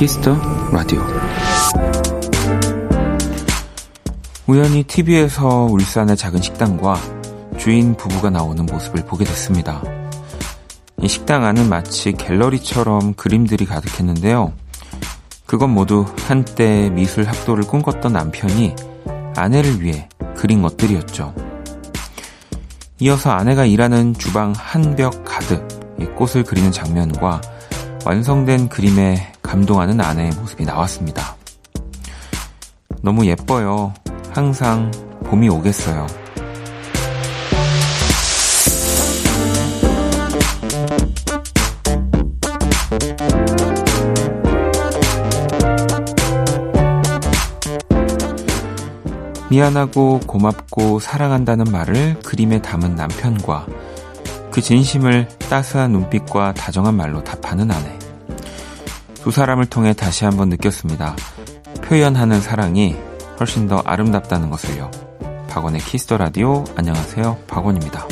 Kiss the Radio 우연히 TV에서 울산의 작은 식당과 주인 부부가 나오는 모습을 보게 됐습니다. 이 식당 안은 마치 갤러리처럼 그림들이 가득했는데요. 그건 모두 한때 미술 학도를 꿈꿨던 남편이 아내를 위해 그린 것들이었죠. 이어서 아내가 일하는 주방 한 벽 가득 꽃을 그리는 장면과 완성된 그림에 감동하는 아내의 모습이 나왔습니다. 너무 예뻐요. 항상 봄이 오겠어요. 미안하고 고맙고 사랑한다는 말을 그림에 담은 남편과 그 진심을 따스한 눈빛과 다정한 말로 답하는 아내. 두 사람을 통해 다시 한번 느꼈습니다. 표현하는 사랑이 훨씬 더 아름답다는 것을요. 박원의 Kiss the Radio 안녕하세요. 박원입니다.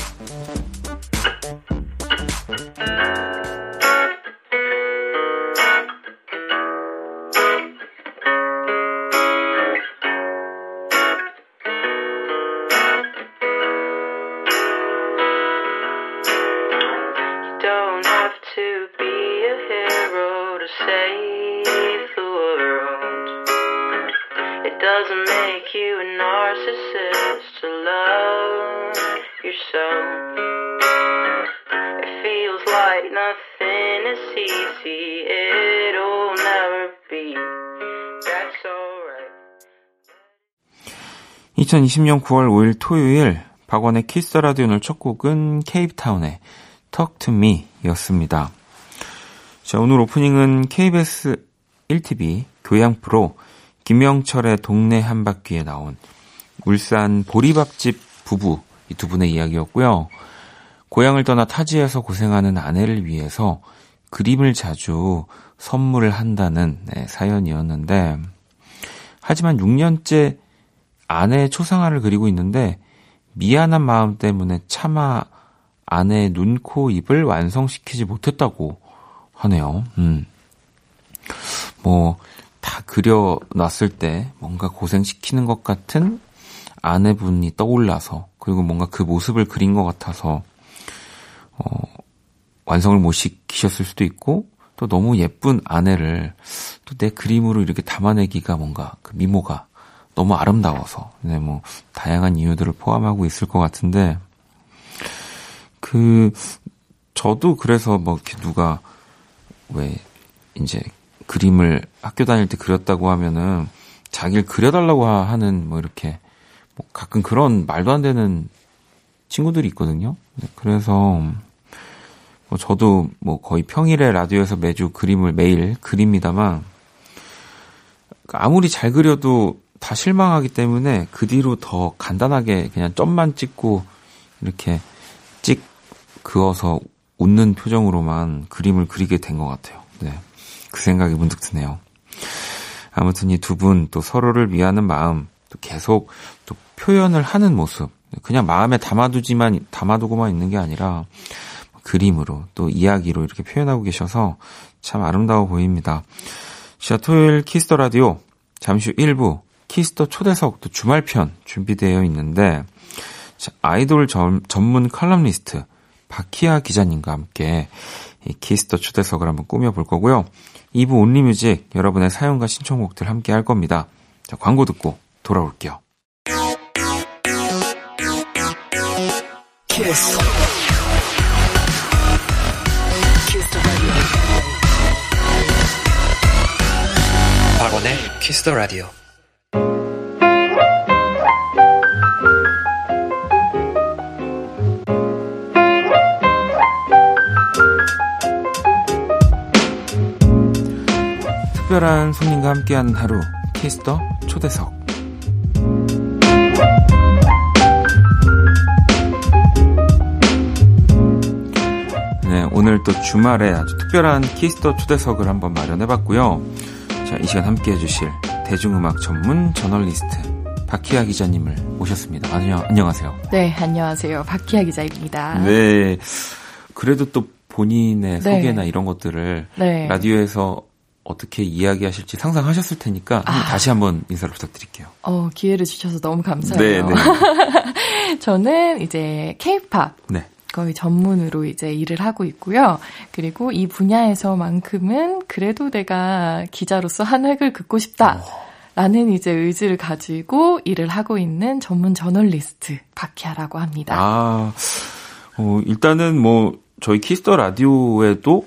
2020년 9월 5일 토요일 박원의 Kiss the Radio 오늘 첫 곡은 케이프타운의 Talk to Me 였습니다. 자, 오늘 오프닝은 KBS 1TV 교양 프로 김영철의 동네 한 바퀴에 나온 울산 보리밥집 부부 이 두 분의 이야기였고요. 고향을 떠나 타지에서 고생하는 아내를 위해서 그림을 자주 선물을 한다는 네, 사연이었는데 하지만 6년째 아내의 초상화를 그리고 있는데 미안한 마음 때문에 차마 아내의 눈, 코, 입을 완성시키지 못했다고 하네요. 음. 뭐, 다 그려놨을 때 뭔가 고생시키는 것 같은 아내분이 떠올라서, 그리고 뭔가 그 모습을 그린 것 같아서, 어, 완성을 못 시키셨을 수도 있고, 또 너무 예쁜 아내를 또 내 그림으로 이렇게 담아내기가 뭔가 그 미모가 너무 아름다워서, 네, 뭐, 다양한 이유들을 포함하고 있을 것 같은데, 그, 저도 그래서 뭐, 누가, 왜, 이제, 그림을 학교 다닐 때 그렸다고 하면은, 자기를 그려달라고 하는, 뭐, 이렇게, 뭐, 가끔 그런 말도 안 되는 친구들이 있거든요. 네, 그래서, 뭐, 저도 뭐, 거의 평일에 라디오에서 매주 그림을 매일 그립니다만, 아무리 잘 그려도 다 실망하기 때문에 그 뒤로 더 간단하게 그냥 점만 찍고 이렇게 찍 그어서 웃는 표정으로만 그림을 그리게 된 것 같아요. 네. 그 생각이 문득 드네요. 아무튼 이 두 분 또 서로를 위하는 마음 또 계속 또 표현을 하는 모습 그냥 마음에 담아두지만 담아두고만 있는 게 아니라 그림으로 또 이야기로 이렇게 표현하고 계셔서 참 아름다워 보입니다. 자, 토요일 Kiss the Radio 잠시 후 1부 Kiss the 초대석 또 주말편 준비되어 있는데 아이돌 전, 전문 칼럼니스트 박희아 기자님과 함께 이 Kiss the 초대석을 한번 꾸며볼 거고요. 2부 Only Music 여러분의 사연과 신청곡들 함께 할 겁니다. 자, 광고 듣고 돌아올게요. 키스. 박원의 키스 더 라디오. 특별한 손님과 함께하는 하루 Kiss the 초대석 네, 오늘 또 주말에 아주 특별한 Kiss the 초대석을 한번 마련해봤고요. 자, 이 시간 함께 해주실 대중음악 전문 저널리스트 박희아 기자님을 모셨습니다. 안녕, 안녕하세요. 네, 안녕하세요. 박희아 기자입니다. 네. 그래도 또 본인의 네. 소개나 이런 것들을 네. 라디오에서 어떻게 이야기하실지 상상하셨을 테니까 아. 다시 한번 인사를 부탁드릴게요. 어, 기회를 주셔서 너무 감사해요. 네, 네. 저는 이제 케이팝 네. 거의 전문으로 이제 일을 하고 있고요. 그리고 이 분야에서만큼은 그래도 내가 기자로서 한 획을 긋고 싶다. 라는 이제 의지를 가지고 일을 하고 있는 전문 저널리스트 박희아라고 합니다. 아, 어, 일단은 뭐 저희 Kiss the Radio에도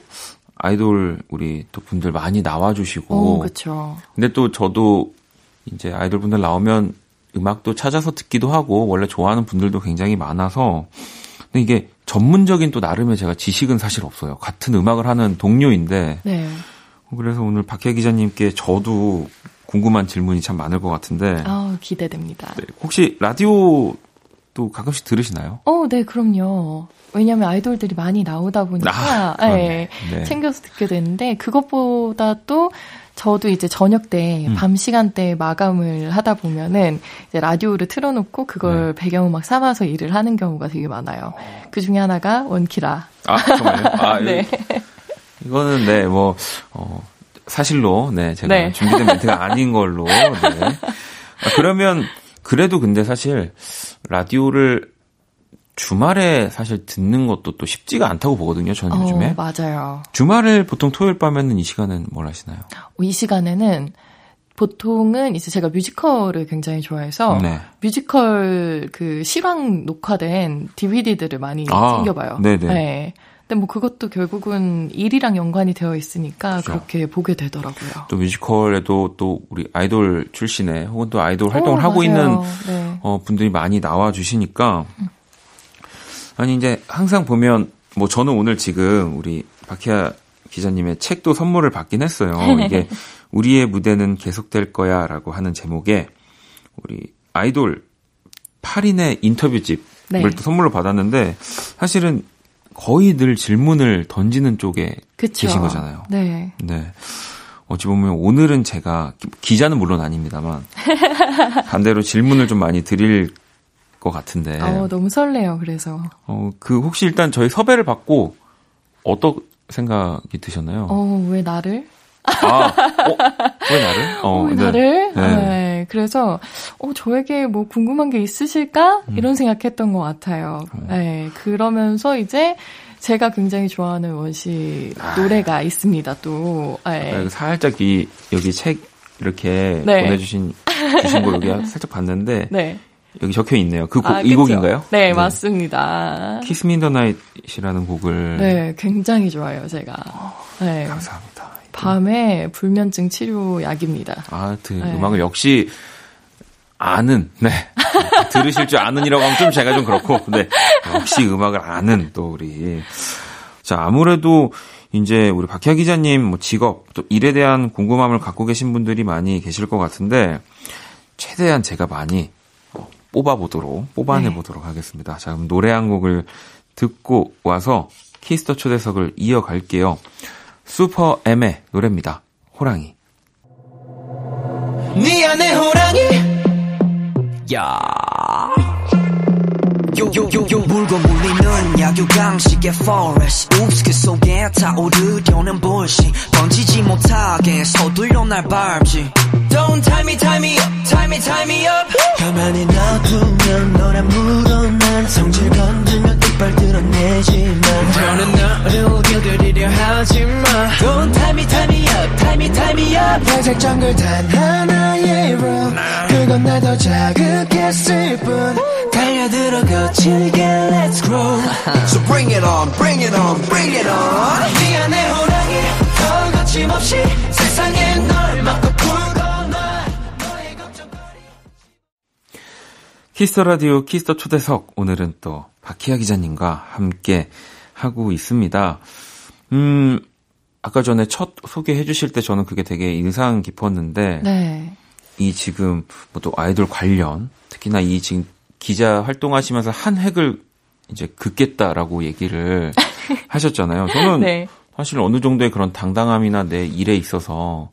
아이돌 우리 또 분들 많이 나와주시고. 어, 그렇죠. 근데 또 저도 이제 아이돌 분들 나오면 음악도 찾아서 듣기도 하고 원래 좋아하는 분들도 굉장히 많아서 근데 이게 전문적인 또 나름의 제가 지식은 사실 없어요. 같은 음악을 하는 동료인데. 네. 그래서 오늘 박희아 기자님께 저도 궁금한 질문이 참 많을 것 같은데. 아 기대됩니다. 네, 혹시 라디오 또 가끔씩 들으시나요? 어, 네, 그럼요. 왜냐면 아이돌들이 많이 나오다 보니까 아, 네, 네. 챙겨서 듣게 되는데 그것보다 또 저도 이제 저녁 때, 음. 밤 시간대 마감을 하다 보면은 이제 라디오를 틀어놓고 그걸 네. 배경음악 삼아서 일을 하는 경우가 되게 많아요. 그 중에 하나가 원키라. 아, 정말요? 아, 네. 이거는 네, 뭐, 어, 사실로, 네, 제가 네. 준비된 멘트가 아닌 걸로, 네. 아, 그러면, 그래도 근데 사실, 라디오를 주말에 사실 듣는 것도 또 쉽지가 않다고 보거든요, 저는 어, 요즘에. 맞아요. 주말에 보통 토요일 밤에는 이 시간은 뭘 하시나요? 이 시간에는 보통은 이제 제가 뮤지컬을 굉장히 좋아해서 네. 뮤지컬 그 실황 녹화된 DVD들을 많이 아, 챙겨봐요. 네네. 네. 근데 뭐 그것도 결국은 일이랑 연관이 되어 있으니까 그렇죠. 그렇게 보게 되더라고요. 또 뮤지컬에도 또 우리 아이돌 출신의 혹은 또 아이돌 활동을 오, 어, 하고 맞아요. 있는 네. 어, 분들이 많이 나와 주시니까 음. 아니 이제 항상 보면 뭐 저는 오늘 지금 우리 박희아 기자님의 책도 선물을 받긴 했어요. 이게 우리의 무대는 계속될 거야라고 하는 제목의 우리 아이돌 8인의 인터뷰집을 네. 또 선물로 받았는데 사실은 거의 늘 질문을 던지는 쪽에 그쵸. 계신 거잖아요. 네. 네. 어찌 보면 오늘은 제가 기자는 물론 아닙니다만 반대로 질문을 좀 많이 드릴 것 같은데. 어, 너무 설레요. 그래서. 어, 그 혹시 일단 저희 섭외를 받고 어떤 생각이 드셨나요? 어, 왜 나를? 아, 어, 왜 나를? 어, 왜 네. 나를? 네. 네. 그래서, 어, 저에게 뭐 궁금한 게 있으실까? 음. 이런 생각했던 것 같아요. 음. 네. 그러면서 이제 제가 굉장히 좋아하는 원 씨 아. 노래가 있습니다, 또. 네. 아, 살짝 이, 여기 책 이렇게 네. 보내주신, 주신 거 여기 살짝 봤는데. 네. 여기 적혀 있네요. 그 곡, 아, 이 곡인가요? 네, 네, 맞습니다. Kiss Me in the Night이라는 곡을 네, 굉장히 좋아요, 제가. 네. 감사합니다. 밤에 불면증 치료 약입니다. 아, 그 네. 음악을 역시 아는, 네. 들으실 줄 아는이라고 하면 좀 제가 좀 그렇고, 네. 역시 음악을 아는 또 우리. 자, 아무래도 이제 우리 박희아 기자님 뭐 직업, 또 일에 대한 궁금함을 갖고 계신 분들이 많이 계실 것 같은데, 최대한 제가 많이 뽑아보도록, 뽑아내보도록 네. 하겠습니다. 자, 그럼 노래 한 곡을 듣고 와서 Kiss the 초대석을 이어갈게요. SuperM의 노래입니다. 호랑이. 네 안에 호랑이 야 요요요요. 물고 물리는 약육강식의 forest. Oops 그 속에 타오르려는 bullshit 던지지 못하게 서둘러 날 밟지. Don't tie me tie me up tie me tie me up. 가만히 놔두면 너란 물어난 성질 건들면 이빨 드러내지만. 더는 너를 길들이려 하지마 Don't tie me tie me up tie me tie me up. 회색 정글 단 하나의 room. 그건 날 더 자극했을 뿐 달려들어 거칠게 let's grow. So bring it on bring it on bring it on. 미안해 호랑이 더 거침없이 세상에 널 막고 Kiss the Radio Kiss the 초대석. 오늘은 또 박희아 기자님과 함께 하고 있습니다. 음 아까 전에 첫 소개해 주실 때 저는 그게 되게 인상 깊었는데 네. 이 지금 뭐 또 아이돌 관련 특히나 이 지금 기자 활동하시면서 한 획을 이제 긋겠다라고 얘기를 하셨잖아요. 저는 네. 사실 어느 정도의 그런 당당함이나 내 일에 있어서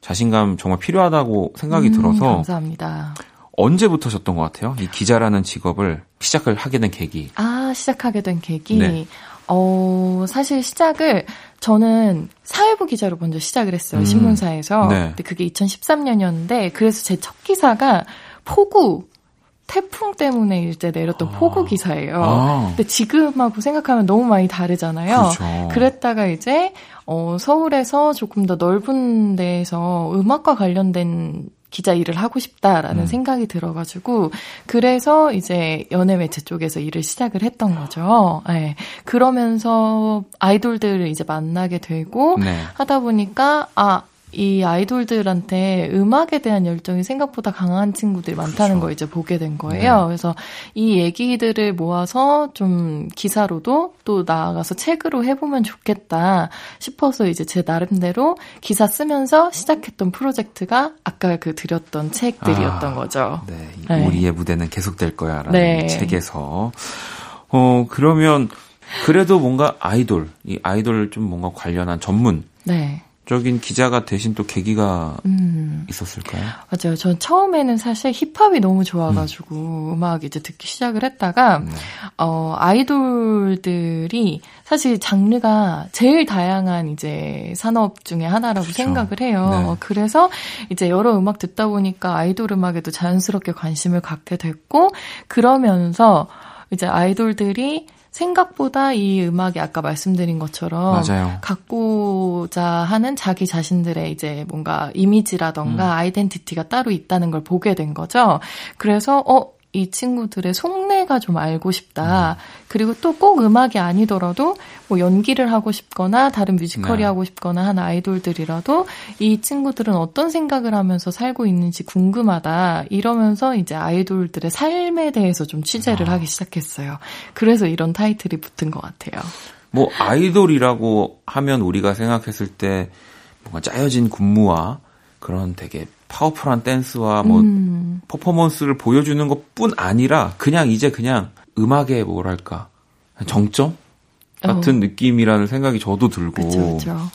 자신감 정말 필요하다고 생각이 음, 들어서 감사합니다. 언제부터셨던 것 같아요? 이 기자라는 직업을 시작을 하게 된 계기. 아, 시작하게 된 계기. 네. 어, 사실 시작을 저는 사회부 기자로 먼저 시작을 했어요. 음. 신문사에서. 네. 근데 그게 2013년이었는데 그래서 제 첫 기사가 폭우 태풍 때문에 이제 내렸던 아. 폭우 기사예요. 아. 근데 지금하고 생각하면 너무 많이 다르잖아요. 그렇죠. 그랬다가 이제 어 서울에서 조금 더 넓은 데에서 음악과 관련된 기자 일을 하고 싶다라는 음. 생각이 들어가지고 그래서 이제 연예 매체 쪽에서 일을 시작을 했던 거죠. 네. 그러면서 아이돌들을 이제 만나게 되고 네. 하다 보니까 아 이 아이돌들한테 음악에 대한 열정이 생각보다 강한 친구들이 많다는 그렇죠. 걸 이제 보게 된 거예요. 네. 그래서 이 얘기들을 모아서 좀 기사로도 또 나아가서 책으로 해보면 좋겠다 싶어서 이제 제 나름대로 기사 쓰면서 시작했던 프로젝트가 아까 그 드렸던 책들이었던 아, 거죠. 네. 네. 우리의 무대는 계속될 거야 라는 네. 책에서. 어, 그러면 그래도 뭔가 아이돌, 이 아이돌 좀 뭔가 관련한 전문. 네. 적인 기자가 되신 또 계기가 음. 있었을까요? 맞아요. 전 처음에는 사실 힙합이 너무 좋아가지고 음. 악 이제 듣기 시작을 했다가 네. 어 아이돌들이 사실 장르가 제일 다양한 이제 산업 중에 하나라고 그렇죠. 생각을 해요. 네. 그래서 이제 여러 음악 듣다 보니까 아이돌 음악에도 자연스럽게 관심을 갖게 됐고 그러면서 이제 아이돌들이 생각보다 이 음악이 아까 말씀드린 것처럼 맞아요. 갖고자 하는 자기 자신들의 이제 뭔가 이미지라던가 음. 아이덴티티가 따로 있다는 걸 보게 된 거죠. 그래서 어 이 친구들의 속내가 좀 알고 싶다. 음. 그리고 또 꼭 음악이 아니더라도 뭐 연기를 하고 싶거나 다른 뮤지컬이 네. 하고 싶거나 하는 아이돌들이라도 이 친구들은 어떤 생각을 하면서 살고 있는지 궁금하다. 이러면서 이제 아이돌들의 삶에 대해서 좀 취재를 아. 하기 시작했어요. 그래서 이런 타이틀이 붙은 것 같아요. 뭐 아이돌이라고 하면 우리가 생각했을 때 뭔가 짜여진 군무와 그런 되게 파워풀한 댄스와 뭐 음. 퍼포먼스를 보여주는 것뿐 아니라 그냥 이제 그냥 음악의 뭐랄까 정점 같은 어. 느낌이라는 생각이 저도 들고 그쵸, 그쵸.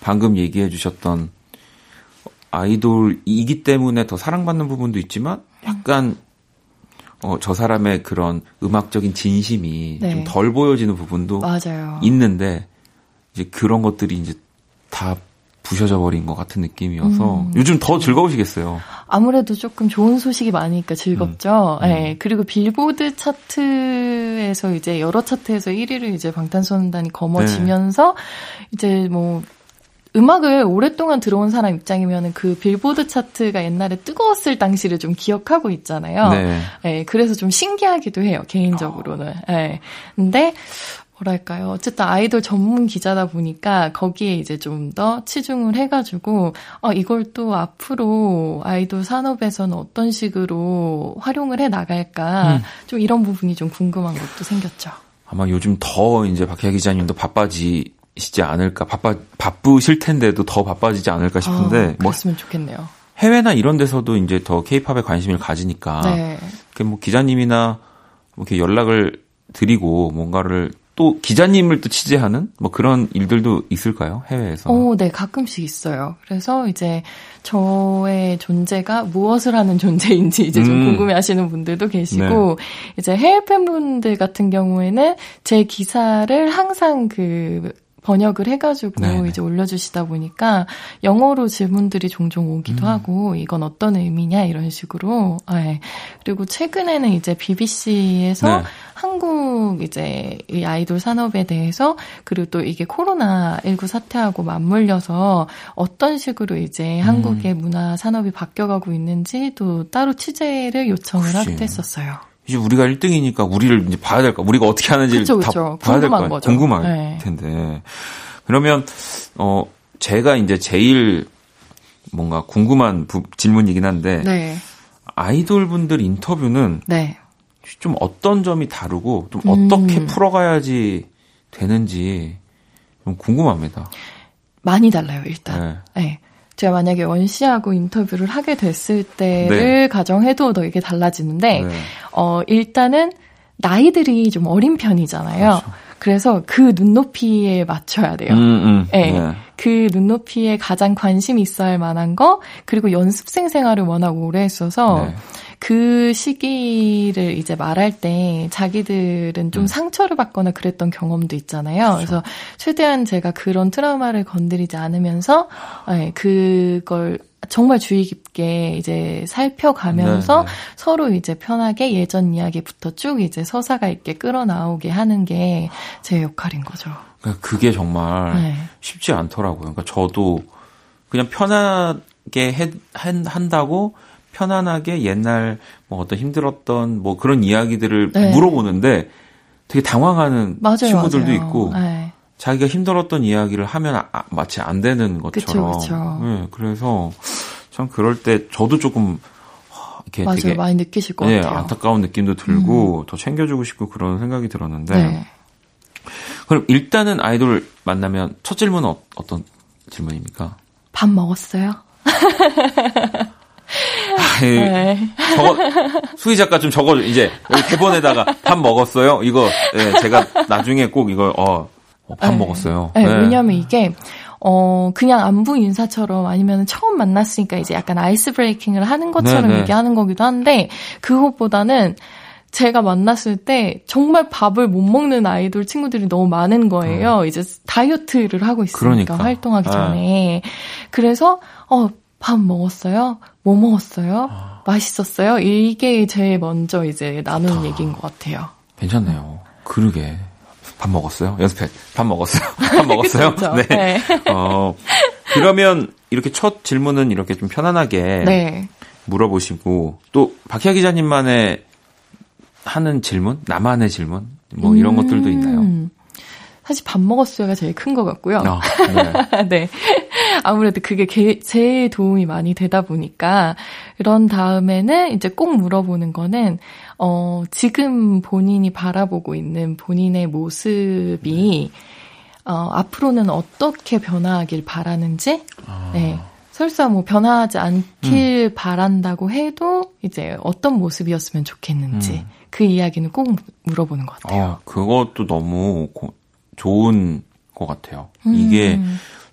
방금 얘기해 주셨던 아이돌이기 때문에 더 사랑받는 부분도 있지만 약간 어, 저 사람의 그런 음악적인 진심이 네. 좀덜 보여지는 부분도 맞아요. 있는데 이제 그런 것들이 이제 다 부셔져 버린 것 같은 느낌이어서 음. 요즘 더 즐거우시겠어요. 아무래도 조금 좋은 소식이 많으니까 즐겁죠. 음. 네. 그리고 빌보드 차트에서 이제 여러 차트에서 1위를 이제 방탄소년단이 거머쥐면서 네. 이제 뭐 음악을 오랫동안 들어온 사람 입장이면 그 빌보드 차트가 옛날에 뜨거웠을 당시를 좀 기억하고 있잖아요. 네. 네 그래서 좀 신기하기도 해요, 개인적으로는. 어. 네. 근데 뭐랄까요. 어쨌든 아이돌 전문 기자다 보니까 거기에 이제 좀 더 치중을 해가지고, 어, 이걸 또 앞으로 아이돌 산업에서는 어떤 식으로 활용을 해 나갈까. 음. 좀 이런 부분이 좀 궁금한 것도 생겼죠. 아마 요즘 더 이제 박혜아 기자님도 바빠지 시지 않을까. 바빠, 바쁘실 텐데도 더 바빠지지 않을까 싶은데. 어, 그랬으면 뭐 좋겠네요. 해외나 이런 데서도 이제 더 케이팝에 관심을 가지니까. 네. 뭐 기자님이나 뭐 이렇게 연락을 드리고 뭔가를 또 기자님을 또 취재하는 뭐 그런 일들도 있을까요? 해외에서? 어, 네, 가끔씩 있어요. 그래서 이제 저의 존재가 무엇을 하는 존재인지 이제 좀 음. 궁금해 하시는 분들도 계시고, 네. 이제 해외 팬분들 같은 경우에는 제 기사를 항상 그 번역을 해가지고 네네. 이제 올려주시다 보니까 영어로 질문들이 종종 오기도 음. 하고 이건 어떤 의미냐 이런 식으로. 네. 그리고 최근에는 이제 BBC에서 네. 한국 이제 이 아이돌 산업에 대해서 그리고 또 이게 코로나 19 사태하고 맞물려서 어떤 식으로 이제 음. 한국의 문화 산업이 바뀌어가고 있는지 또 따로 취재를 요청을 하기도 했었어요. 이제 우리가 1등이니까 우리를 이제 봐야 될까? 우리가 어떻게 하는지 그쵸, 그쵸. 다 봐야 될 거야. 궁금할 네. 텐데. 그러면 어 제가 이제 제일 뭔가 궁금한 부, 질문이긴 한데 네. 아이돌 분들 인터뷰는 네. 좀 어떤 점이 다르고 좀 어떻게 음. 풀어가야지 되는지 좀 궁금합니다. 많이 달라요, 일단. 네. 네. 제가 만약에 원 씨하고 인터뷰를 하게 됐을 때를 네. 가정해도 더 이게 달라지는데, 네. 어, 일단은 나이들이 좀 어린 편이잖아요. 그렇죠. 그래서 그 눈높이에 맞춰야 돼요. 음, 음. 네. 네. 그 눈높이에 가장 관심이 있어야 할 만한 거, 그리고 연습생 생활을 워낙 오래 했어서, 네. 그 시기를 이제 말할 때 자기들은 좀 음. 상처를 받거나 그랬던 경험도 있잖아요. 그렇죠. 그래서 최대한 제가 그런 트라우마를 건드리지 않으면서 네, 그걸 정말 주의 깊게 이제 살펴가면서 네네. 네. 서로 이제 편하게 예전 이야기부터 쭉 이제 서사가 있게 끌어나오게 하는 게 제 역할인 거죠. 그러니까 그게 정말 네. 쉽지 않더라고요. 그러니까 저도 그냥 편하게 해, 한다고 편안하게 옛날 뭐 어떤 힘들었던 뭐 그런 이야기들을 네. 물어보는데 되게 당황하는 맞아요, 친구들도 맞아요. 있고 네. 자기가 힘들었던 이야기를 하면 아, 아 마치 안 되는 것처럼. 그쵸, 그쵸. 네, 그래서 참 그럴 때 저도 조금 이렇게 맞아요, 되게 많이 느끼실 것 네, 같아요. 안타까운 느낌도 들고 음. 더 챙겨주고 싶고 그런 생각이 들었는데. 네. 그럼 일단은 아이돌 만나면 첫 질문은 어, 어떤 질문입니까? 밥 먹었어요? 아, 네. 적어, 수희 작가 좀 적어줘. 이제 여기 대본에다가 밥 먹었어요? 이거 네, 제가 나중에 꼭 이거 어, 어밥 네. 먹었어요. 네, 네. 왜냐면 이게 어, 그냥 안부 인사처럼 아니면 처음 만났으니까 이제 약간 아이스 브레이킹을 하는 것처럼 네네. 네. 얘기하는 거기도 한데, 그것보다는 제가 만났을 때 정말 밥을 못 먹는 아이돌 친구들이 너무 많은 거예요. 음. 이제 다이어트를 하고 있으니까 그러니까. 활동하기 네. 전에. 그래서 어, 밥 먹었어요? 뭐 먹었어요? 아. 맛있었어요? 이게 제일 먼저 이제 나누는 아. 얘기인 것 같아요. 괜찮네요. 그러게. 밥 먹었어요? 연습해. 밥 먹었어요? 밥 먹었어요? 네. 네. 어, 그러면 이렇게 첫 질문은 이렇게 좀 편안하게 네. 물어보시고 또 박희아 기자님만의 하는 질문, 나만의 질문, 뭐 이런 음. 것들도 있나요? 사실 밥 먹었어요가 제일 큰 것 같고요. 아, 네. 네. 아무래도 그게 게, 제일 도움이 많이 되다 보니까 그런 다음에는 이제 꼭 물어보는 거는 어 지금 본인이 바라보고 있는 본인의 모습이 어 앞으로는 어떻게 변화하길 바라는지 아. 네. 설사 뭐 변화하지 않길 음. 바란다고 해도 이제 어떤 모습이었으면 좋겠는지 음. 그 이야기는 꼭 물어보는 것 같아요. 아, 그것도 너무 고, 좋은 것 같아요. 음. 이게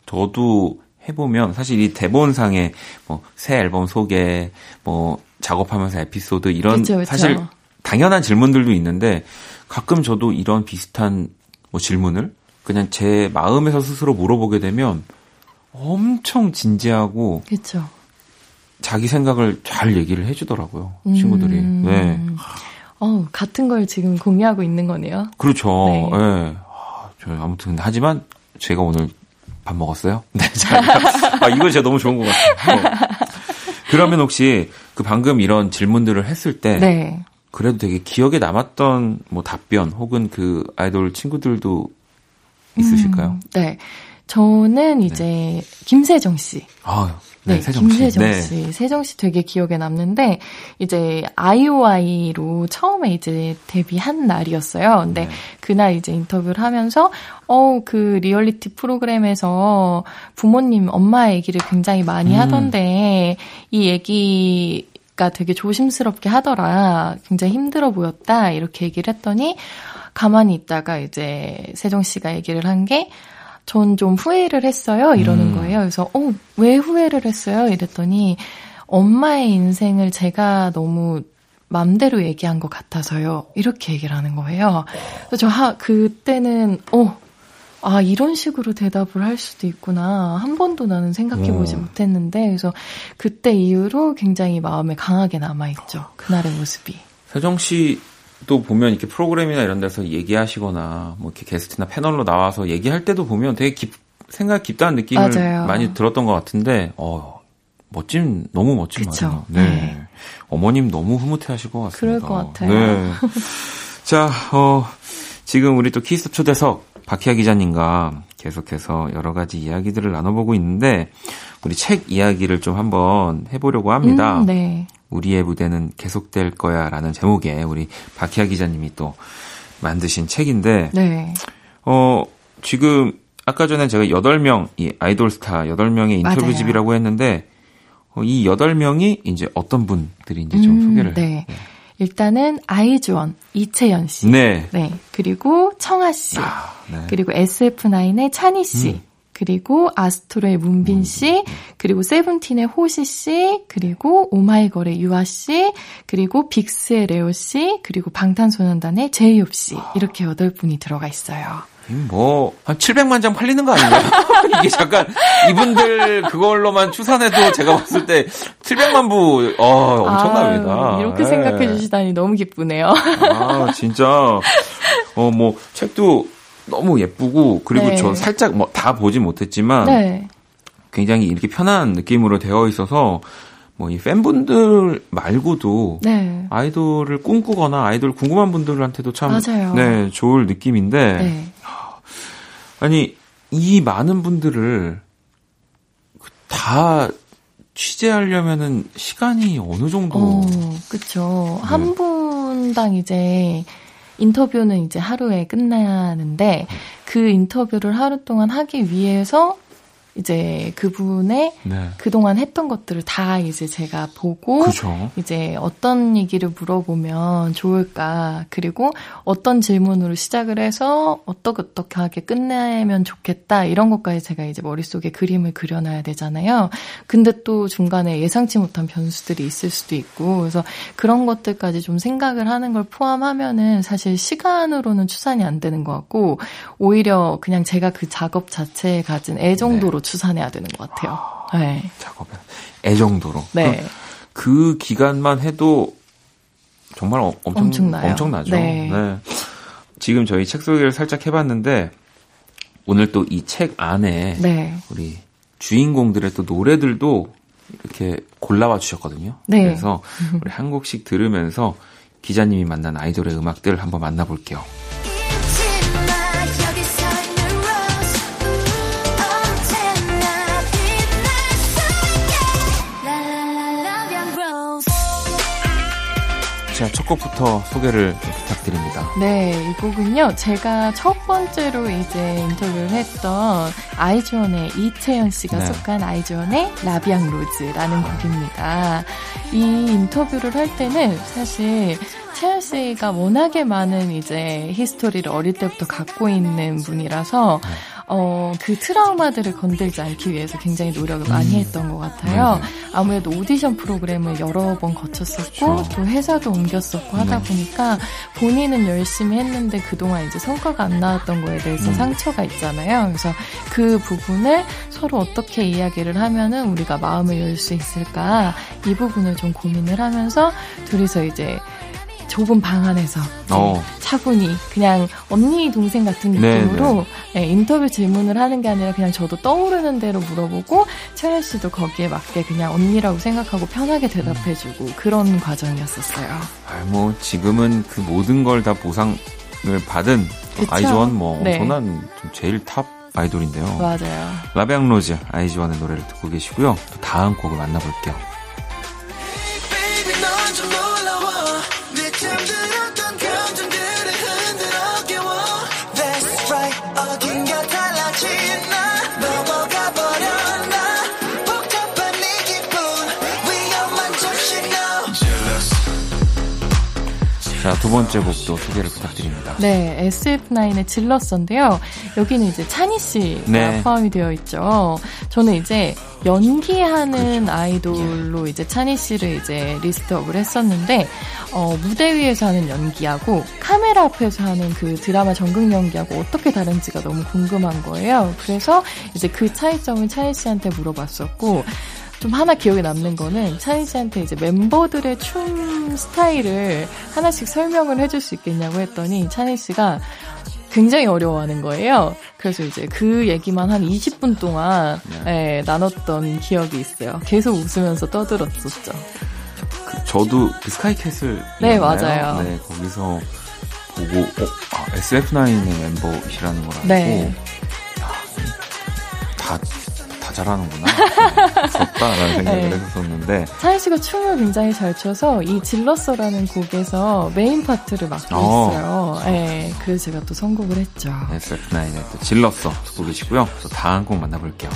저도 해보면 사실 이 대본상에 뭐 새 앨범 소개, 뭐 작업하면서 에피소드 이런 그쵸, 그쵸. 사실 당연한 질문들도 있는데 가끔 저도 이런 비슷한 뭐 질문을 그냥 제 마음에서 스스로 물어보게 되면 엄청 진지하고 그쵸. 자기 생각을 잘 얘기를 해주더라고요 친구들이. 음. 네. 어 같은 걸 지금 공유하고 있는 거네요. 그렇죠. 네. 네. 저 아무튼 하지만 제가 오늘 밥 먹었어요? 네, 아 이거 진짜 너무 좋은 것 같아요. 어. 그러면 혹시 그 방금 이런 질문들을 했을 때 네. 그래도 되게 기억에 남았던 뭐 답변 혹은 그 아이돌 친구들도 있으실까요? 음, 네. 저는 이제 네. 김세정 씨. 아, 네, 네 세정 씨. 김세정 네. 씨. 세정 씨 되게 기억에 남는데 이제 아이오아이로 처음에 이제 데뷔한 날이었어요. 근데 네. 그날 이제 인터뷰를 하면서 어, 그 리얼리티 프로그램에서 부모님 엄마 얘기를 굉장히 많이 음. 하던데 이 얘기 가 되게 조심스럽게 하더라. 굉장히 힘들어 보였다. 이렇게 얘기를 했더니 가만히 있다가 이제 세정 씨가 얘기를 한게 전 좀 후회를 했어요. 이러는 음. 거예요. 그래서, 어, 왜 후회를 했어요? 이랬더니, 엄마의 인생을 제가 너무 맘대로 얘기한 것 같아서요. 이렇게 얘기를 하는 거예요. 그래서 저 하, 그때는, 어, 아, 이런 식으로 대답을 할 수도 있구나. 한 번도 나는 생각해보지 음. 못했는데, 그래서 그때 이후로 굉장히 마음에 강하게 남아있죠. 그날의 모습이. 세정 씨 또 보면 이렇게 프로그램이나 이런 데서 얘기하시거나 뭐 이렇게 게스트나 패널로 나와서 얘기할 때도 보면 되게 깊, 생각 깊다는 느낌을 맞아요. 많이 들었던 것 같은데, 어, 멋진, 너무 멋진 말이에요. 네. 네. 어머님 너무 흐뭇해 하실 것 같습니다. 그럴 것 같아요. 네. 자, 어, 지금 우리 또 키스 초대석 박희아 기자님과 계속해서 여러 가지 이야기들을 나눠보고 있는데, 우리 책 이야기를 좀 한번 해보려고 합니다. 음, 네. 우리의 무대는 계속될 거야 라는 제목의 우리 박희아 기자님이 또 만드신 책인데, 네. 어, 지금 아까 전에 제가 8명, 이 아이돌 스타 8명의 인터뷰집이라고 했는데, 어, 이 8명이 이제 어떤 분들인지 좀 음, 소개를. 네. 네. 일단은 아이즈원, 이채연 씨. 네. 네. 그리고 청아 씨. 아, 네. 그리고 SF9의 찬희 씨. 음. 그리고 아스트로의 문빈 씨, 그리고 세븐틴의 호시 씨, 그리고 오마이걸의 유아 씨, 그리고 빅스의 레오 씨, 그리고 방탄소년단의 제이홉 씨 이렇게 여덟 분이 들어가 있어요. 뭐, 한 700만 장 팔리는 거 아닌가요? 이게 잠깐, 이분들 그걸로만 추산해도 제가 봤을 때 700만 부, 어, 엄청납니다. 아, 이렇게 네. 생각해 주시다니 너무 기쁘네요. 아, 진짜. 어, 뭐, 책도 너무 예쁘고, 그리고 네. 저 살짝 뭐 다 보진 못했지만, 네. 굉장히 이렇게 편한 느낌으로 되어 있어서, 뭐 이 팬분들 말고도 네. 아이돌을 꿈꾸거나 아이돌 궁금한 분들한테도 참 맞아요. 네, 좋을 느낌인데 네. 아니 이 많은 분들을 다 취재하려면은 시간이 어느 정도? 어, 그렇죠. 네. 한 분당 이제 인터뷰는 이제 하루에 끝나는데 그 인터뷰를 하루 동안 하기 위해서 이제 그분의 네. 그동안 했던 것들을 다 이제 제가 보고 그쵸. 이제 어떤 얘기를 물어보면 좋을까 그리고 어떤 질문으로 시작을 해서 어떻게 어떻게 하게 끝내면 좋겠다 이런 것까지 제가 이제 머릿속에 그림을 그려놔야 되잖아요. 근데 또 중간에 예상치 못한 변수들이 있을 수도 있고 그래서 그런 것들까지 좀 생각을 하는 걸 포함하면은 사실 시간으로는 추산이 안 되는 것 같고 오히려 그냥 제가 그 작업 자체에 가진 애 정도로 네. 추산해야 되는 것 같아요. 네. 작업에 애정도로. 네. 그 기간만 해도 정말 어, 엄청 엄청나요. 엄청나죠. 네. 네. 지금 저희 책 소개를 살짝 해봤는데 오늘 또 이 책 안에 네. 우리 주인공들의 또 노래들도 이렇게 골라와 주셨거든요. 네. 그래서 우리 한 곡씩 들으면서 기자님이 만난 아이돌의 음악들 한번 만나볼게요. 자, 첫 곡부터 소개를 부탁드립니다. 네, 이 곡은요, 제가 첫 번째로 이제 인터뷰를 했던 아이즈원의 이채연 씨가 네. 속한 아이즈원의 라비앙 로즈라는 곡입니다. 이 인터뷰를 할 때는 사실 채연 씨가 워낙에 많은 이제 히스토리를 어릴 때부터 갖고 있는 분이라서 네. 어, 그 트라우마들을 건들지 않기 위해서 굉장히 노력을 많이 음. 했던 것 같아요. 네. 아무래도 오디션 프로그램을 여러 번 거쳤었고 그렇죠. 또 회사도 옮겼었고 하다 네. 보니까 본인은 열심히 했는데 그동안 이제 성과가 안 나왔던 거에 대해서 음. 상처가 있잖아요. 그래서 그 부분을 서로 어떻게 이야기를 하면은 우리가 마음을 열 수 있을까 이 부분을 좀 고민을 하면서 둘이서 이제 좁은 방 안에서 어. 차분히 그냥 언니 동생 같은 네, 느낌으로 네, 네. 인터뷰 질문을 하는 게 아니라 그냥 저도 떠오르는 대로 물어보고 채연 씨도 거기에 맞게 그냥 언니라고 생각하고 편하게 대답해주고 음. 그런 과정이었었어요. 아, 뭐 지금은 그 모든 걸 다 보상을 받은 아이즈원 뭐 네. 엄청난 제일 top 아이돌인데요. 맞아요. La Vie en Rose 아이즈원의 노래를 듣고 계시고요. 또 다음 곡을 만나볼게요. 자, 두 번째 곡도 소개를 부탁드립니다. 네, SF9의 질러서인데요. 여기는 이제 찬희 씨가 네. 포함이 되어 있죠. 저는 이제 연기하는 그렇죠. 아이돌로 이제 찬희 씨를 이제 리스트업을 했었는데, 어, 무대 위에서 하는 연기하고 카메라 앞에서 하는 그 드라마 전극 연기하고 어떻게 다른지가 너무 궁금한 거예요. 그래서 이제 그 차이점을 찬희 씨한테 물어봤었고, 좀 하나 기억에 남는 거는 차이 씨한테 이제 멤버들의 춤 스타일을 하나씩 설명을 해줄 수 있겠냐고 했더니 찬희 씨가 굉장히 어려워하는 거예요. 그래서 이제 그 얘기만 한 20분 동안 네. 네, 나눴던 기억이 있어요. 계속 웃으면서 떠들었었죠. 그 저도 그 스카이캐슬 네 맞아요. 네 거기서 보고 어, 아, SF9의 멤버이시라는 걸 알고 네. 다 잘하는구나. 무섭다라는 생각을 네. 했었는데. 차희 씨가 춤을 굉장히 잘 춰서 이 질러서라는 곡에서 메인 파트를 맡고 어. 있어요. 네, 그래서 제가 또 선곡을 했죠. SF9의 또 질러서 듣고 계시고요. 또 다음 곡 만나볼게요.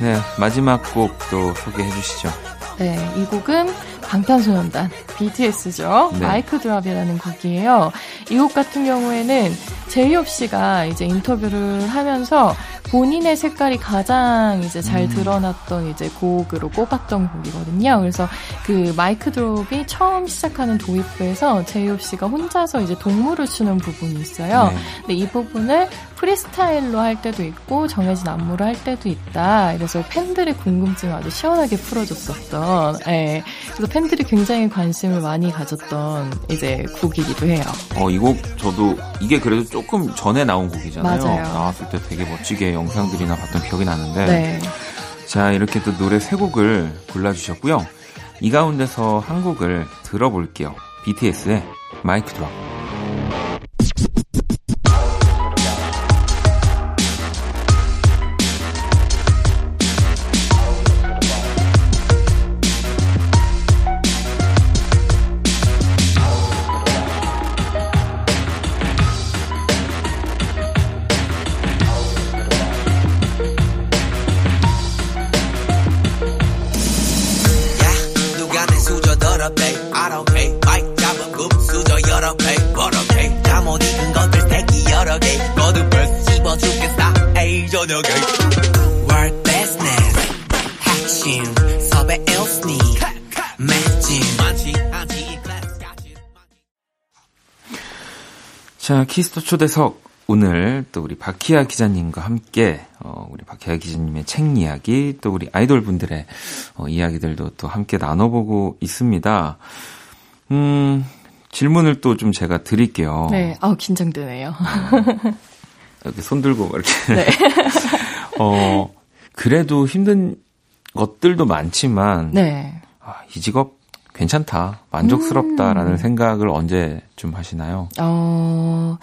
네, 마지막 곡또 소개해 주시죠. 네, 이 곡은 방탄소년단 BTS죠. 네. 마이크 드랍이라는 곡이에요. 이 곡 같은 경우에는 제이홉 씨가 이제 인터뷰를 하면서 본인의 색깔이 가장 이제 잘 음. 드러났던 이제 곡으로 꼽았던 곡이거든요. 그래서 그 마이크 드롭이 처음 시작하는 도입부에서 제이홉 씨가 혼자서 이제 동물을 추는 부분이 있어요. 네. 근데 이 부분을 프리스타일로 할 때도 있고 정해진 안무를 할 때도 있다. 그래서 팬들의 궁금증을 아주 시원하게 풀어줬었던. 예. 그래서 팬들이 굉장히 관심을 많이 가졌던 이제 곡이기도 해요. 어, 이 곡 저도 이게 그래도 조금 전에 나온 곡이잖아요. 맞아요. 나왔을 때 되게 멋지게 영상들이나 봤던 기억이 나는데. 네. 자, 이렇게 또 노래 세 곡을 골라주셨고요. 이 가운데서 한 곡을 들어볼게요. BTS의 마이크 드랍. Kiss the 초대석. 오늘 또 우리 박희아 기자님과 함께, 어, 우리 박희아 기자님의 책 이야기, 또 우리 아이돌 분들의 어, 이야기들도 또 함께 나눠보고 있습니다. 음, 질문을 또 좀 제가 드릴게요. 네, 아우, 긴장되네요. 어, 이렇게 손 들고 이렇게. 네. 어, 그래도 힘든 것들도 많지만, 네. 아, 이 직업 괜찮다, 만족스럽다라는 음. 생각을 언제 좀 하시나요? 어,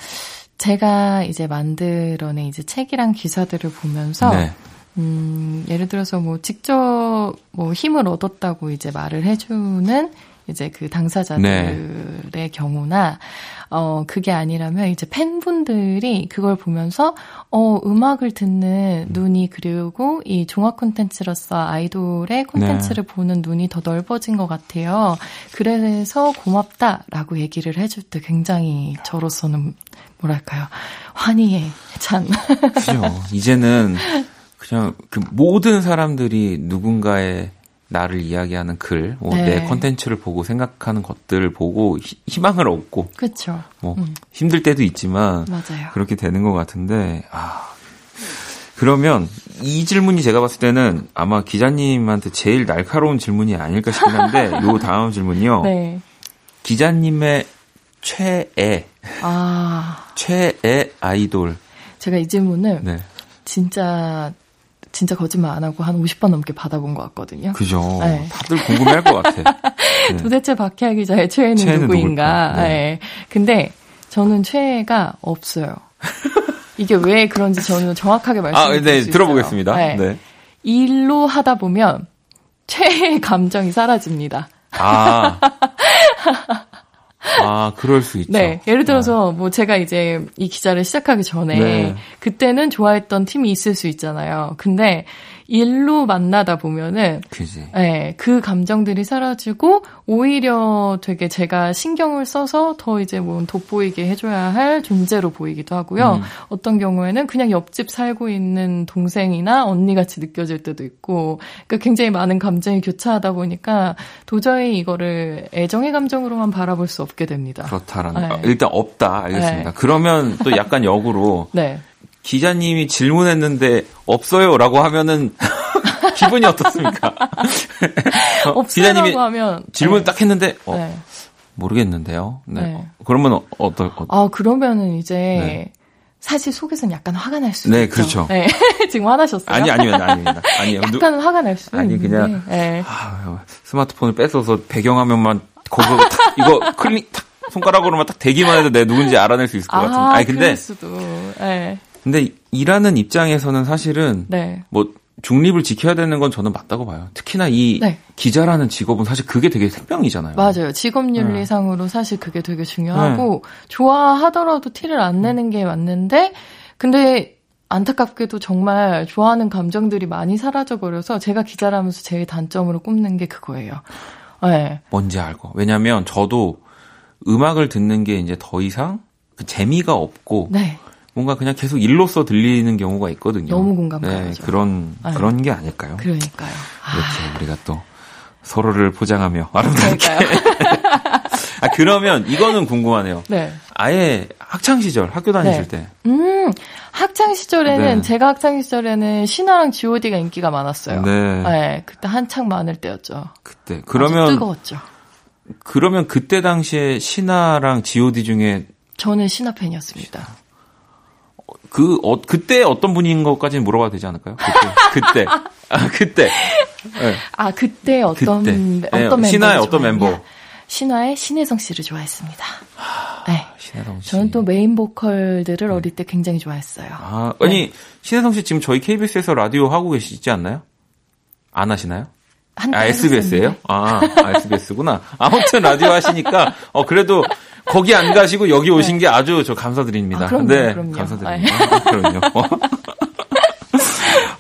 제가 이제 만들어낸 이제 책이랑 기사들을 보면서, 네. 음, 예를 들어서 뭐 직접 뭐 힘을 얻었다고 이제 말을 해주는 이제 그 당사자들의 네. 경우나 어 그게 아니라면 이제 팬분들이 그걸 보면서 어 음악을 듣는 눈이 그리고 이 종합 콘텐츠로서 아이돌의 콘텐츠를 네. 보는 눈이 더 넓어진 것 같아요. 그래서 고맙다라고 얘기를 해줄 때 굉장히 저로서는 뭐랄까요 환희에 찬. 그죠. 이제는 그냥 그 모든 사람들이 누군가의 나를 이야기하는 글, 뭐 네. 내 컨텐츠를 보고 생각하는 것들을 보고 히, 희망을 얻고, 그렇죠. 뭐 음. 힘들 때도 있지만 맞아요. 그렇게 되는 것 같은데, 아 그러면 이 질문이 제가 봤을 때는 아마 기자님한테 제일 날카로운 질문이 아닐까 싶긴 한데, 요 다음 질문이요. 네. 기자님의 최애, 아 최애 아이돌. 제가 이 질문을 네. 진짜 진짜 거짓말 안 하고 한 50번 넘게 받아본 것 같거든요. 그죠. 네. 다들 궁금해할 것 같아. 네. 도대체 박혜아 기자의 최애는, 최애는 누구인가? 네. 네. 근데 저는 최애가 없어요. 이게 왜 그런지 저는 정확하게 말씀드릴 아, 네, 들어보겠습니다. 네. 네. 일로 하다 보면 최애의 감정이 사라집니다. 아. 아, 그럴 수 있죠. 네. 예를 들어서, 네. 뭐, 제가 이제 이 기자를 시작하기 전에, 네. 그때는 좋아했던 팀이 있을 수 있잖아요. 근데, 일로 만나다 보면은 그지. 네, 그 감정들이 사라지고 오히려 되게 제가 신경을 써서 더 이제 뭐 돋보이게 해줘야 할 존재로 보이기도 하고요. 음. 어떤 경우에는 그냥 옆집 살고 있는 동생이나 언니 같이 느껴질 때도 있고, 그러니까 굉장히 많은 감정이 교차하다 보니까 도저히 이거를 애정의 감정으로만 바라볼 수 없게 됩니다. 그렇다라는 네. 일단 없다 알겠습니다. 네. 그러면 또 약간 역으로 네. 기자님이 질문했는데 없어요라고 하면은 기분이 어떻습니까? 어, 기자님이 하면 질문 네. 딱 했는데 어, 네. 모르겠는데요. 네. 네. 그러면 어, 어떨 어, 아 그러면은 이제 네. 사실 속에서는 약간 화가 날수 네, 있죠. 그렇죠. 네. 지금 화나셨어요? 아니, 아니면 아닙니다. 아니요. 약간 화가 날수 있는데. 아니, 그냥, 네. 아, 스마트폰을 뺏어서 배경화면만, 거기서 탁, 이거 클릭, 탁, 손가락으로만 딱 대기만 해도 내 누군지 알아낼 수 있을 것 아, 같은데. 아니, 근데. 수도. 네. 근데 일하는 입장에서는 사실은 네. 뭐 중립을 지켜야 되는 건 저는 맞다고 봐요. 특히나 이 네. 기자라는 직업은 사실 그게 되게 생명이잖아요. 맞아요. 직업윤리상으로 네. 사실 그게 되게 중요하고 네. 좋아하더라도 티를 안 내는 게 맞는데 근데 안타깝게도 정말 좋아하는 감정들이 많이 사라져 버려서 제가 기자라면서 제일 단점으로 꼽는 게 그거예요. 네. 뭔지 알고. 왜냐면 저도 음악을 듣는 게 이제 더 이상 그 재미가 없고 네. 뭔가 그냥 계속 일로서 들리는 경우가 있거든요. 너무 공감 가죠. 네, 그런 네. 그런 게 아닐까요? 그러니까요. 이렇게 아. 우리가 또 서로를 포장하며 아름답게. 아 그러면 이거는 궁금하네요. 네. 아예 학창 시절 학교 다니실 네. 때. 음 학창 시절에는 네. 제가 학창 시절에는 신화랑 G.O.D가 인기가 많았어요. 네. 네. 그때 한창 많을 때였죠. 그때 그러면 뜨거웠죠. 그러면 그때 당시에 신화랑 G.O.D 중에 저는 신화 팬이었습니다. 그, 어, 그때 어떤 분인 것까지는 물어봐도 되지 않을까요? 그때. 그때. 아, 그때. 네. 아, 그때 어떤, 그때. 어떤 네, 멤버? 신화의 어떤 멤버? 신화의 신혜성 씨를 좋아했습니다. 네. 신혜성 씨. 저는 또 메인 보컬들을 네. 어릴 때 굉장히 좋아했어요. 아, 아니, 네. 신혜성 씨 지금 저희 KBS에서 라디오 하고 계시지 않나요? 안 하시나요? 아, SBS예요? 아, 아, SBS구나. 아무튼 라디오 하시니까, 어, 그래도 거기 안 가시고 여기 오신 네. 게 아주 저 감사드립니다. 아, 그럼요, 네, 그럼요. 감사드립니다. 아, 그럼요.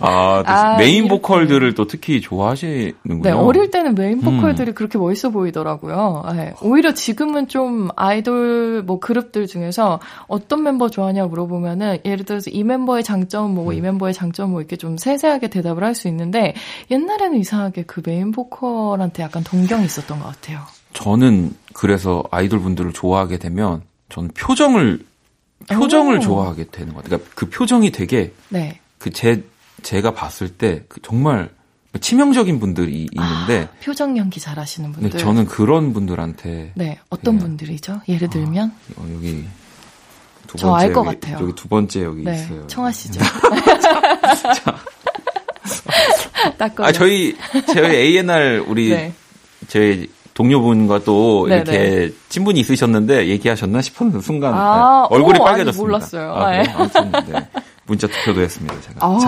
아, 아, 메인 보컬들을 또 특히 좋아하시는군요. 네, 어릴 때는 메인 음. 보컬들이 음. 그렇게 멋있어 보이더라고요. 네, 오히려 지금은 좀 아이돌 뭐 그룹들 중에서 어떤 멤버 좋아하냐고 물어보면은 예를 들어서 이 멤버의 장점은 뭐고 음. 이 멤버의 장점은 뭐 이렇게 좀 세세하게 대답을 할 수 있는데 옛날에는 이상하게 그 메인 보컬한테 약간 동경이 있었던 것 같아요. 저는 그래서 아이돌 분들을 좋아하게 되면 저는 표정을 표정을 오. 좋아하게 되는 것 같아요. 그러니까 그 표정이 되게 네. 그제 제가 봤을 때그 정말 치명적인 분들이 있는데 아, 표정 연기 잘하시는 분들. 네, 저는 그런 분들한테 네 어떤 네. 분들이죠? 예를 아, 들면 아, 여기 저 알 것 같아요. 여기 두 번째 여기 네, 있어요. 청하시죠. 아 저희 저희 A&R 우리 네. 저희 동료분과 또 네네. 이렇게 네. 친분이 있으셨는데 얘기하셨나 싶은 순간 아, 네. 얼굴이 오, 빨개졌습니다. 아니, 몰랐어요. 아, 네. 아무튼 네. 문자 투표도 했습니다. 제가. 아,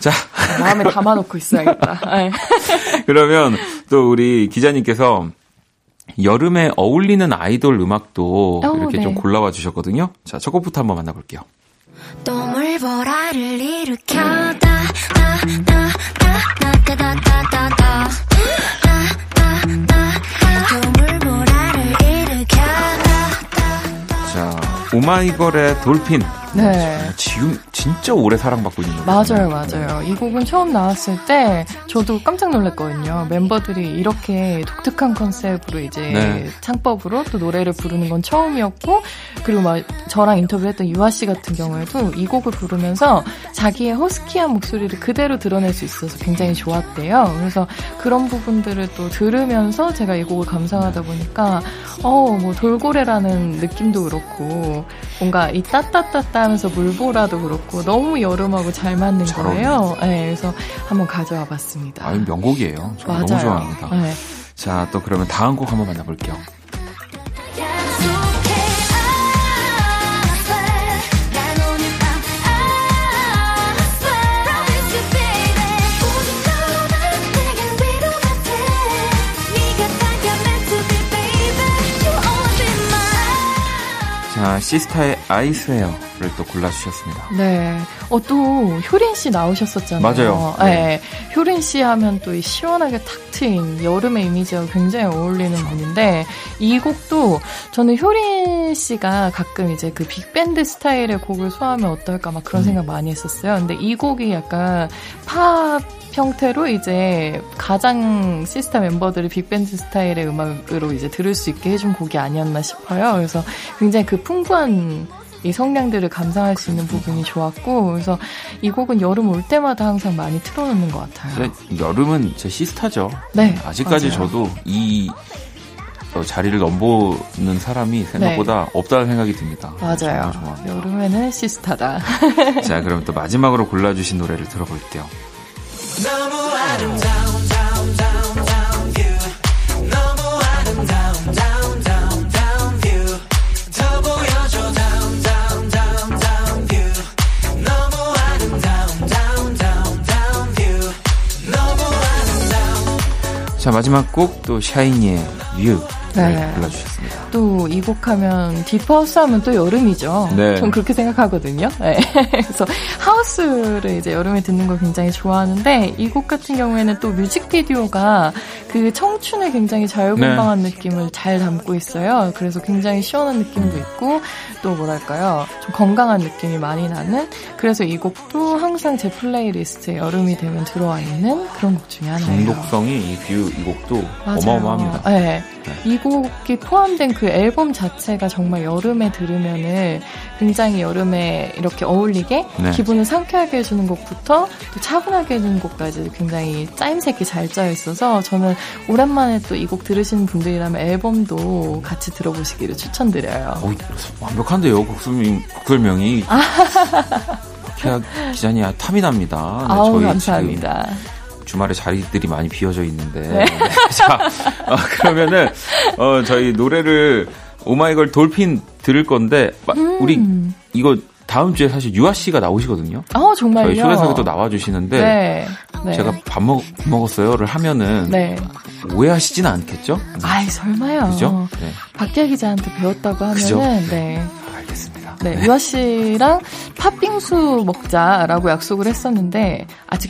자, 자. 마음에 담아놓고 있어야겠다. 네. 그러면 또 우리 기자님께서 여름에 어울리는 아이돌 음악도 오, 이렇게 네. 좀 골라와 주셨거든요. 자, 첫 곡부터 한번 만나볼게요. 오마이걸의 돌핀 네. 지금 진짜 오래 사랑받고 있는 거예요. 맞아요, 맞아요. 이 곡은 처음 나왔을 때 저도 깜짝 놀랐거든요. 멤버들이 이렇게 독특한 컨셉으로 이제 네. 창법으로 또 노래를 부르는 건 처음이었고 그리고 막 저랑 인터뷰했던 유아 씨 같은 경우에도 이 곡을 부르면서 자기의 허스키한 목소리를 그대로 드러낼 수 있어서 굉장히 좋았대요. 그래서 그런 부분들을 또 들으면서 제가 이 곡을 감상하다 보니까 어, 뭐 돌고래라는 느낌도 그렇고 뭔가 이 따따따따 하면서 물보라도 그렇고 너무 여름하고 잘 맞는 잘 거예요. 네, 그래서 한번 가져와 봤습니다. 아, 명곡이에요. 너무 좋아합니다. 네. 자, 또 그러면 다음 곡 한번 만나볼게요. 자, 시스타의 I Swear를 또 골라주셨습니다. 네. 어, 또, 효린 씨 나오셨었잖아요. 맞아요. 네. 네. 효린 씨 하면 또 시원하게 탁 트인 여름의 이미지와 굉장히 어울리는 그렇죠. 분인데, 이 곡도 저는 효린 씨가 가끔 이제 그 빅밴드 스타일의 곡을 소화하면 어떨까 막 그런 음. 생각 많이 했었어요. 근데 이 곡이 약간 팝, 형태로 이제 가장 시스타 멤버들이 빅밴드 스타일의 음악으로 이제 들을 수 있게 해준 곡이 아니었나 싶어요. 그래서 굉장히 그 풍부한 이 성량들을 감상할 수 있는 부분이 좋았고 그래서 이 곡은 여름 올 때마다 항상 많이 틀어놓는 것 같아요. 여름은 제 시스타죠. 네, 아직까지 맞아요. 저도 이 어, 자리를 넘보는 사람이 생각보다 네. 없다는 생각이 듭니다. 맞아요. 여름에는 시스타다. 자, 그럼 또 마지막으로 골라주신 노래를 들어볼게요. 자 마지막 곡 또 샤이니의 view 네. 불러주셨습니다. 또 이 곡 하면 deep house 하면 또 여름이죠. 네. 전 그렇게 생각하거든요. 네. 그래서 house를 이제 여름에 듣는 걸 굉장히 좋아하는데 이 곡 같은 경우에는 또 뮤직비디오가 그 청춘의 굉장히 자유분방한 네. 느낌을 잘 담고 있어요. 그래서 굉장히 시원한 느낌도 있고 또 뭐랄까요 좀 건강한 느낌이 많이 나는 그래서 이 곡도 항상 제 플레이리스트에 여름이 되면 들어와 있는 그런 곡 중에 하나예요. 중독성이 이 View 이 곡도 맞아요. 어마어마합니다. 네. 네. 이 곡이 포함된 그 앨범 자체가 정말 여름에 들으면은 굉장히 여름에 이렇게 어울리게 네. 기분을 상쾌하게 해주는 곡부터 또 차분하게 해주는 곡까지 굉장히 짜임새게 잘 짜여 있어서 저는 오랜만에 또 이 곡 들으시는 분들이라면 앨범도 같이 들어보시기를 추천드려요. 오, 완벽한데요, 곡설명, 곡설명이. 계약 기자님 탐이 납니다. 네, 아우, 저희 감사합니다. 주말에 자리들이 많이 비어져 있는데. 네. 자, 어, 그러면은, 어, 저희 노래를 오마이걸 돌핀 들을 건데, 음. 우리 이거 다음 주에 사실 유아 씨가 나오시거든요. 어, 정말요? 저희 휴게소에도 나와주시는데, 네. 네. 제가 밥 먹, 먹었어요를 하면은, 네. 오해하시지는 않겠죠? 아이, 설마요. 그죠? 네. 박기아 기자한테 배웠다고 하면은, 그죠? 네. 알겠습니다. 네, 유아 씨랑 팥빙수 먹자라고 약속을 했었는데 아직